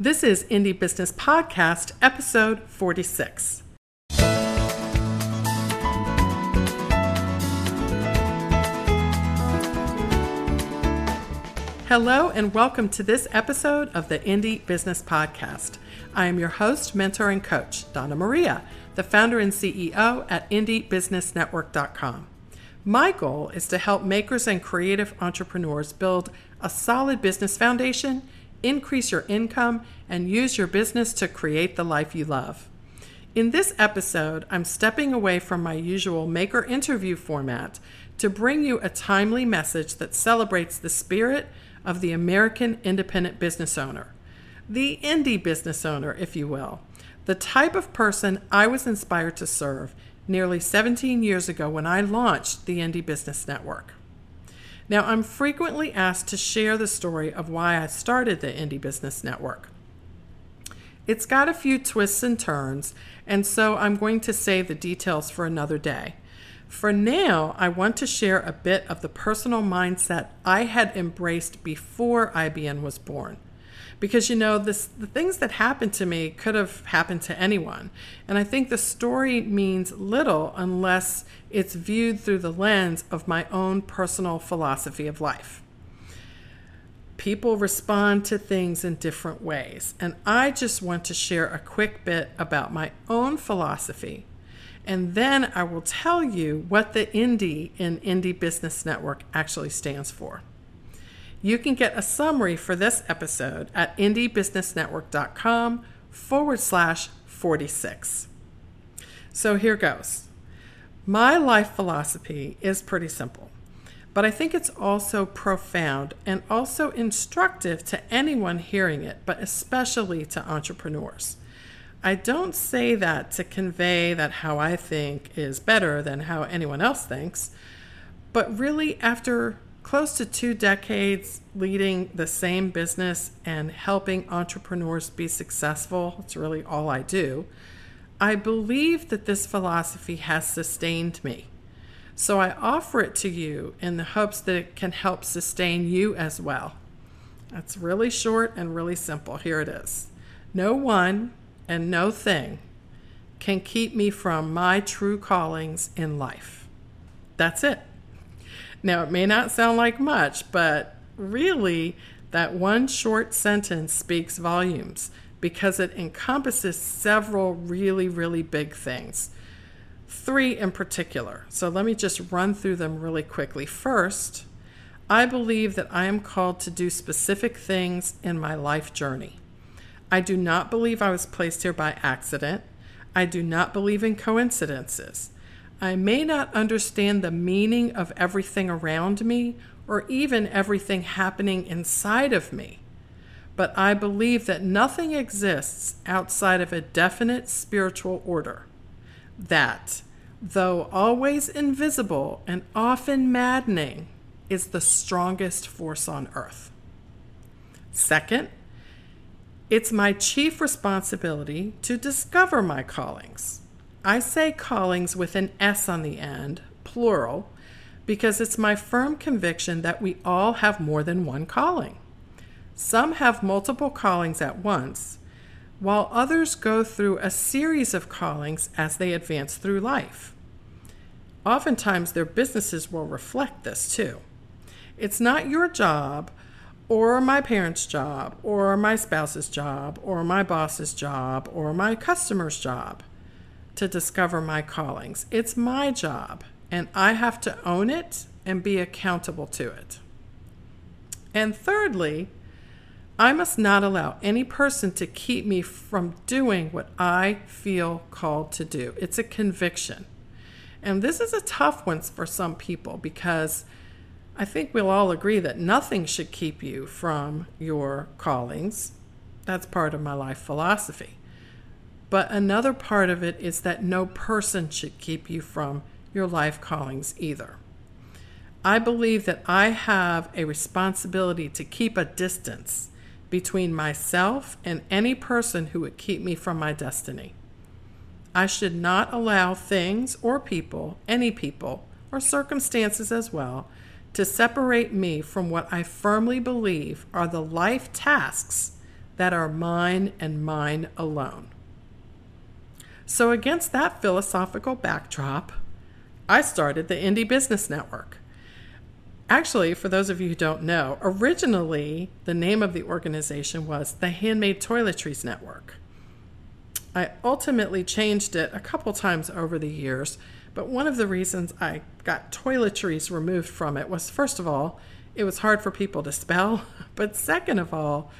This is Indie Business Podcast, episode 46. Hello, and welcome to this episode of the Indie Business Podcast. I am your host, mentor, and coach, Donna Maria, the founder and CEO at IndieBusinessNetwork.com. My goal is to help makers and creative entrepreneurs build a solid business foundation, increase your income, and use your business to create the life you love. In this episode, I'm stepping away from my usual maker interview format to bring you a timely message that celebrates the spirit of the American independent business owner, the indie business owner, if you will, the type of person I was inspired to serve nearly 17 years ago when I launched the Indie Business Network. Now, I'm frequently asked to share the story of why I started the Indie Business Network. It's got a few twists and turns, and so I'm going to save the details for another day. For now, I want to share a bit of the personal mindset I had embraced before IBN was born because you know this the things that happened to me could have happened to anyone. And i think the story means little unless it's viewed through the lens of my own personal philosophy of life. People respond to things in different ways. And i just want to share a quick bit about my own philosophy. And then I will tell you what the Indie in Indie Business Network actually stands for. You can get a summary for this episode at indiebusinessnetwork.com forward slash 46. So here goes. My life philosophy is pretty simple, but I think it's also profound and also instructive to anyone hearing it, but especially to entrepreneurs. I don't say that to convey that how I think is better than how anyone else thinks, but really, after close to two decades leading the same business and helping entrepreneurs be successful. It's really all I do. I believe that this philosophy has sustained me. So I offer it to you in the hopes that it can help sustain you as well. That's really short and really simple. Here it is No one and no thing can keep me from my true callings in life. That's it. Now, it may not sound like much, but really, that one short sentence speaks volumes because it encompasses several really, really big things. Three in particular. So let me just run through them really quickly. First, I believe that I am called to do specific things in my life journey. I do not believe I was placed here by accident. I do not believe in coincidences. I may not understand the meaning of everything around me or even everything happening inside of me, but I believe that nothing exists outside of a definite spiritual order. That, though always invisible and often maddening, is the strongest force on earth. Second, it's my chief responsibility to discover my callings. I say callings with an S on the end, plural, because it's my firm conviction that we all have more than one calling. Some have multiple callings at once, while others go through a series of callings as they advance through life. Oftentimes, their businesses will reflect this too. It's not your job, or my parents' job, or my spouse's job, or my boss's job, or my customer's job to discover my callings. It's my job, and I have to own it and be accountable to it. And thirdly, I must not allow any person to keep me from doing what I feel called to do. It's a conviction. And this is a tough one for some people because I think we'll all agree that nothing should keep you from your callings. That's part of my life philosophy. But another part of it is that no person should keep you from your life callings either. I believe that I have a responsibility to keep a distance between myself and any person who would keep me from my destiny. I should not allow things or people, any people, or circumstances as well, to separate me from what I firmly believe are the life tasks that are mine and mine alone. So, against that philosophical backdrop, I started the Indie Business Network. Actually, for those of you who don't know, originally the name of the organization was the Handmade Toiletries Network. I ultimately changed it a couple times over the years, but one of the reasons I got toiletries removed from it was first of all, it was hard for people to spell, but second of all,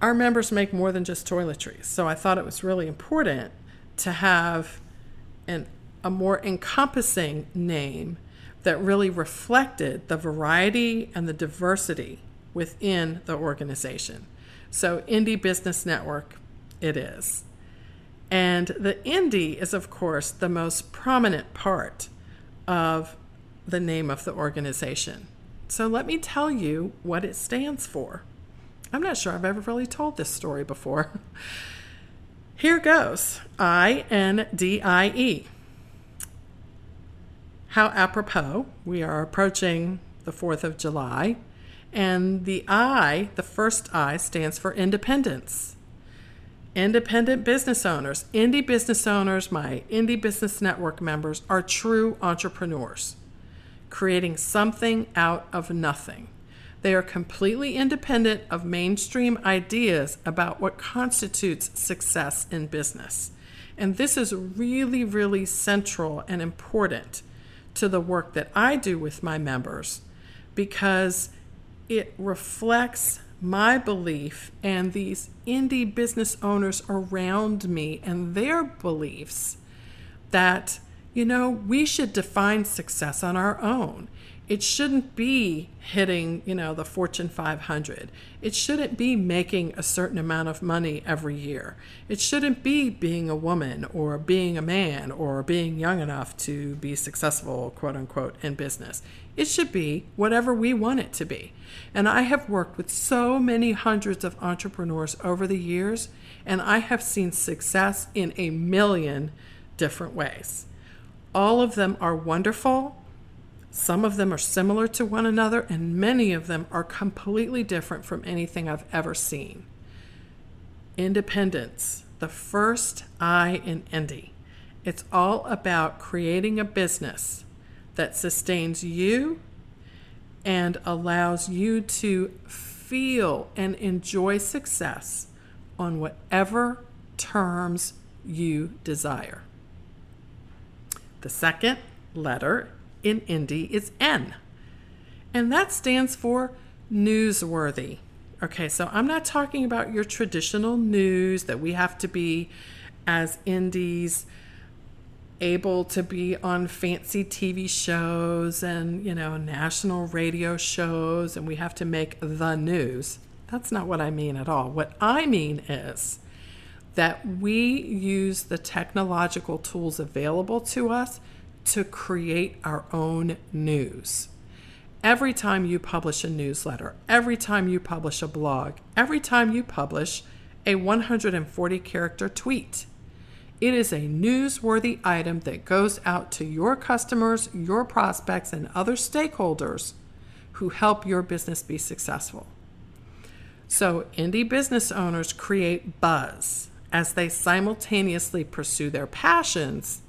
our members make more than just toiletries. So I thought it was really important to have an, a more encompassing name that really reflected the variety and the diversity within the organization. So, Indie Business Network, it is. And the Indie is, of course, the most prominent part of the name of the organization. So, let me tell you what it stands for. I'm not sure I've ever really told this story before. Here goes I N D I E. How apropos, we are approaching the 4th of July, and the I, the first I, stands for independence. Independent business owners, indie business owners, my Indie Business Network members are true entrepreneurs, creating something out of nothing. They are completely independent of mainstream ideas about what constitutes success in business. And this is really, really central and important to the work that I do with my members because it reflects my belief and these indie business owners around me and their beliefs that, you know, we should define success on our own it shouldn't be hitting, you know, the Fortune 500. It shouldn't be making a certain amount of money every year. It shouldn't be being a woman or being a man or being young enough to be successful, quote unquote, in business. It should be whatever we want it to be. And I have worked with so many hundreds of entrepreneurs over the years, and I have seen success in a million different ways. All of them are wonderful some of them are similar to one another, and many of them are completely different from anything I've ever seen. Independence, the first I in Indie. It's all about creating a business that sustains you and allows you to feel and enjoy success on whatever terms you desire. The second letter in Indie is N. And that stands for newsworthy. Okay, so I'm not talking about your traditional news that we have to be as indies able to be on fancy TV shows and, you know, national radio shows and we have to make the news. That's not what I mean at all. What I mean is that we use the technological tools available to us to create our own news. Every time you publish a newsletter, every time you publish a blog, every time you publish a 140 character tweet, it is a newsworthy item that goes out to your customers, your prospects, and other stakeholders who help your business be successful. So, indie business owners create buzz as they simultaneously pursue their passions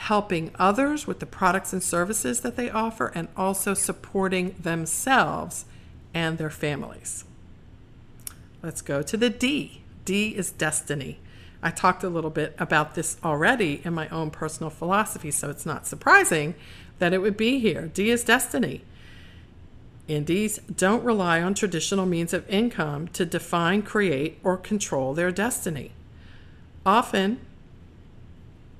helping others with the products and services that they offer, and also supporting themselves and their families. Let's go to the D. D is destiny. I talked a little bit about this already in my own personal philosophy, so it's not surprising that it would be here. D is destiny. Indies don't rely on traditional means of income to define, create, or control their destiny. Often,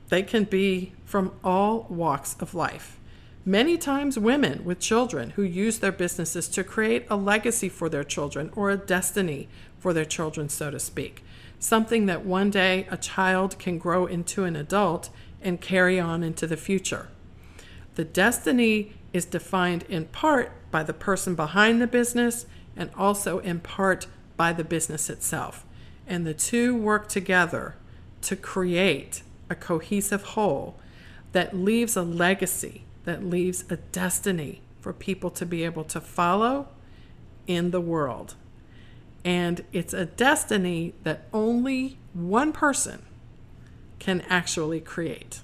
they can be from all walks of life. Many times, women with children who use their businesses to create a legacy for their children or a destiny for their children, so to speak. Something that one day a child can grow into an adult and carry on into the future. The destiny is defined in part by the person behind the business and also in part by the business itself. And the two work together to create a cohesive whole that leaves a legacy, that leaves a destiny for people to be able to follow in the world. And it's a destiny that only one person can actually create.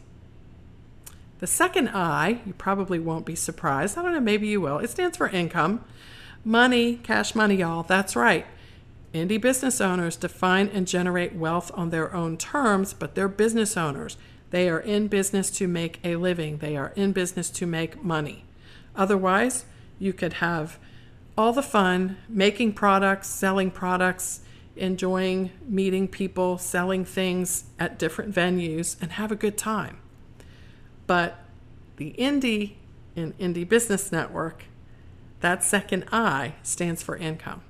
The second I, you probably won't be surprised. I don't know, maybe you will. It stands for income. Money, cash money, y'all. That's right. Indie business owners define and generate wealth on their own terms, but they're business owners. They are in business to make a living, they are in business to make money. Otherwise, you could have all the fun making products, selling products, enjoying meeting people, selling things at different venues, and have a good time. But the Indie in Indie Business Network, that second I stands for income.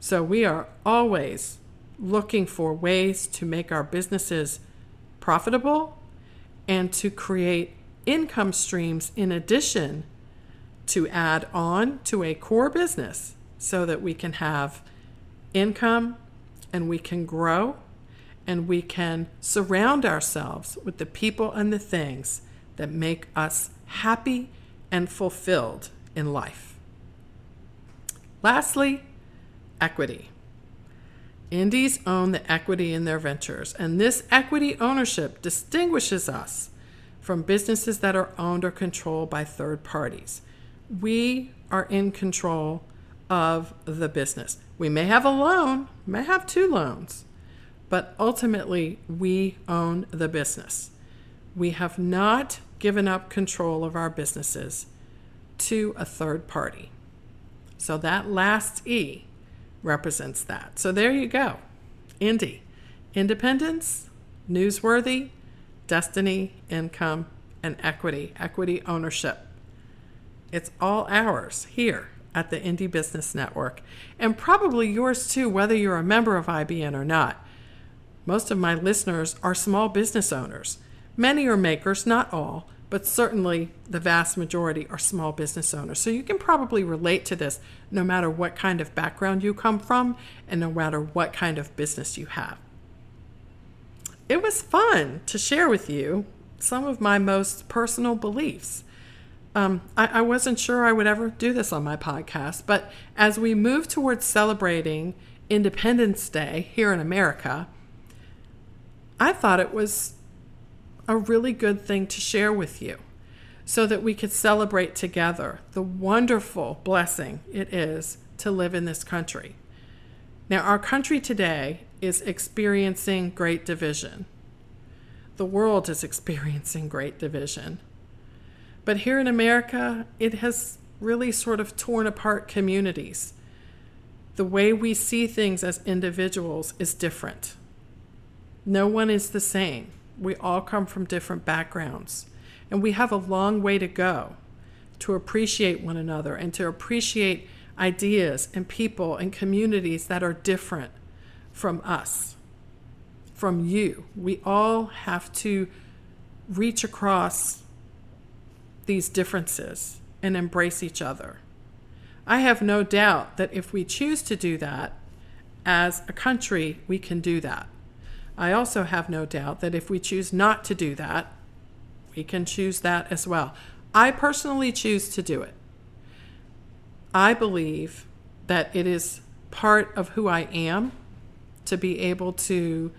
So we are always looking for ways to make our businesses profitable and to create income streams in addition to add on to a core business so that we can have income and we can grow and we can surround ourselves with the people and the things that make us happy and fulfilled in life. Lastly, equity. Indies own the equity in their ventures, and this equity ownership distinguishes us from businesses that are owned or controlled by third parties. We are in control of the business. We may have a loan, may have two loans, but ultimately we own the business. We have not given up control of our businesses to a third party. So that last E represents that. So there you go. Indie. Independence, newsworthy, destiny, income, and equity, equity ownership. It's all ours here at the Indie Business Network, and probably yours too, whether you're a member of IBN or not. Most of my listeners are small business owners. Many are makers, not all, but certainly the vast majority are small business owners. So you can probably relate to this no matter what kind of background you come from and no matter what kind of business you have. It was fun to share with you some of my most personal beliefs. Um, I, I wasn't sure I would ever do this on my podcast, but as we move towards celebrating Independence Day here in America, I thought it was a really good thing to share with you so that we could celebrate together the wonderful blessing it is to live in this country. Now, our country today is experiencing great division. The world is experiencing great division. But here in America, it has really sort of torn apart communities. The way we see things as individuals is different. No one is the same. We all come from different backgrounds, and we have a long way to go to appreciate one another and to appreciate ideas and people and communities that are different from us, from you. We all have to reach across these differences and embrace each other. I have no doubt that if we choose to do that as a country, we can do that. I also have no doubt that if we choose not to do that, we can choose that as well. I personally choose to do it. I believe that it is part of who I am to be able to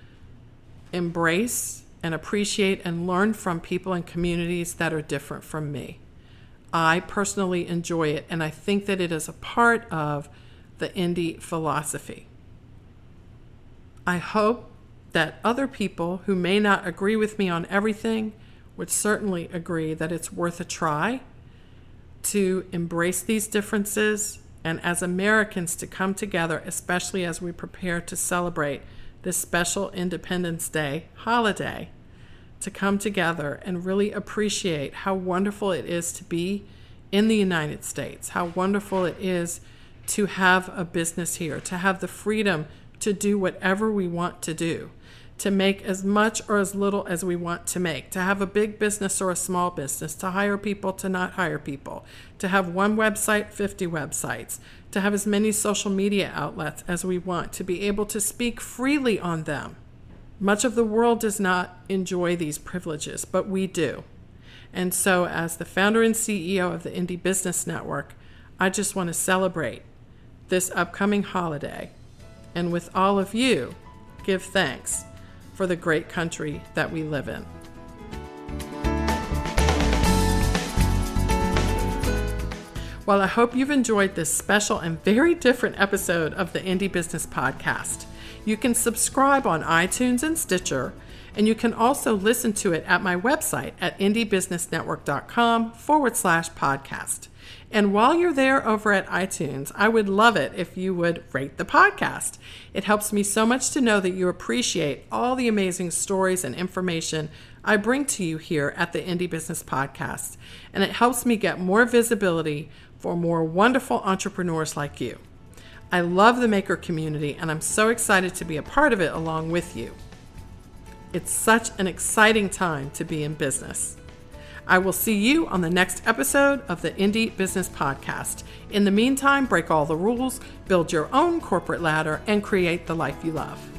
embrace and appreciate and learn from people and communities that are different from me. I personally enjoy it, and I think that it is a part of the indie philosophy. I hope that other people who may not agree with me on everything would certainly agree that it's worth a try to embrace these differences and as Americans to come together, especially as we prepare to celebrate this special Independence Day holiday, to come together and really appreciate how wonderful it is to be in the United States, how wonderful it is to have a business here, to have the freedom to do whatever we want to do to make as much or as little as we want to make, to have a big business or a small business, to hire people, to not hire people, to have one website, 50 websites, to have as many social media outlets as we want, to be able to speak freely on them. Much of the world does not enjoy these privileges, but we do. And so, as the founder and CEO of the Indie Business Network, I just want to celebrate this upcoming holiday. And with all of you, give thanks for the great country that we live in. Well, I hope you've enjoyed this special and very different episode of the Indie Business Podcast. You can subscribe on iTunes and Stitcher, and you can also listen to it at my website at indiebusinessnetwork.com forward slash podcast. And while you're there over at iTunes, I would love it if you would rate the podcast. It helps me so much to know that you appreciate all the amazing stories and information I bring to you here at the Indie Business Podcast. And it helps me get more visibility for more wonderful entrepreneurs like you. I love the maker community and I'm so excited to be a part of it along with you. It's such an exciting time to be in business. I will see you on the next episode of the Indie Business Podcast. In the meantime, break all the rules, build your own corporate ladder, and create the life you love.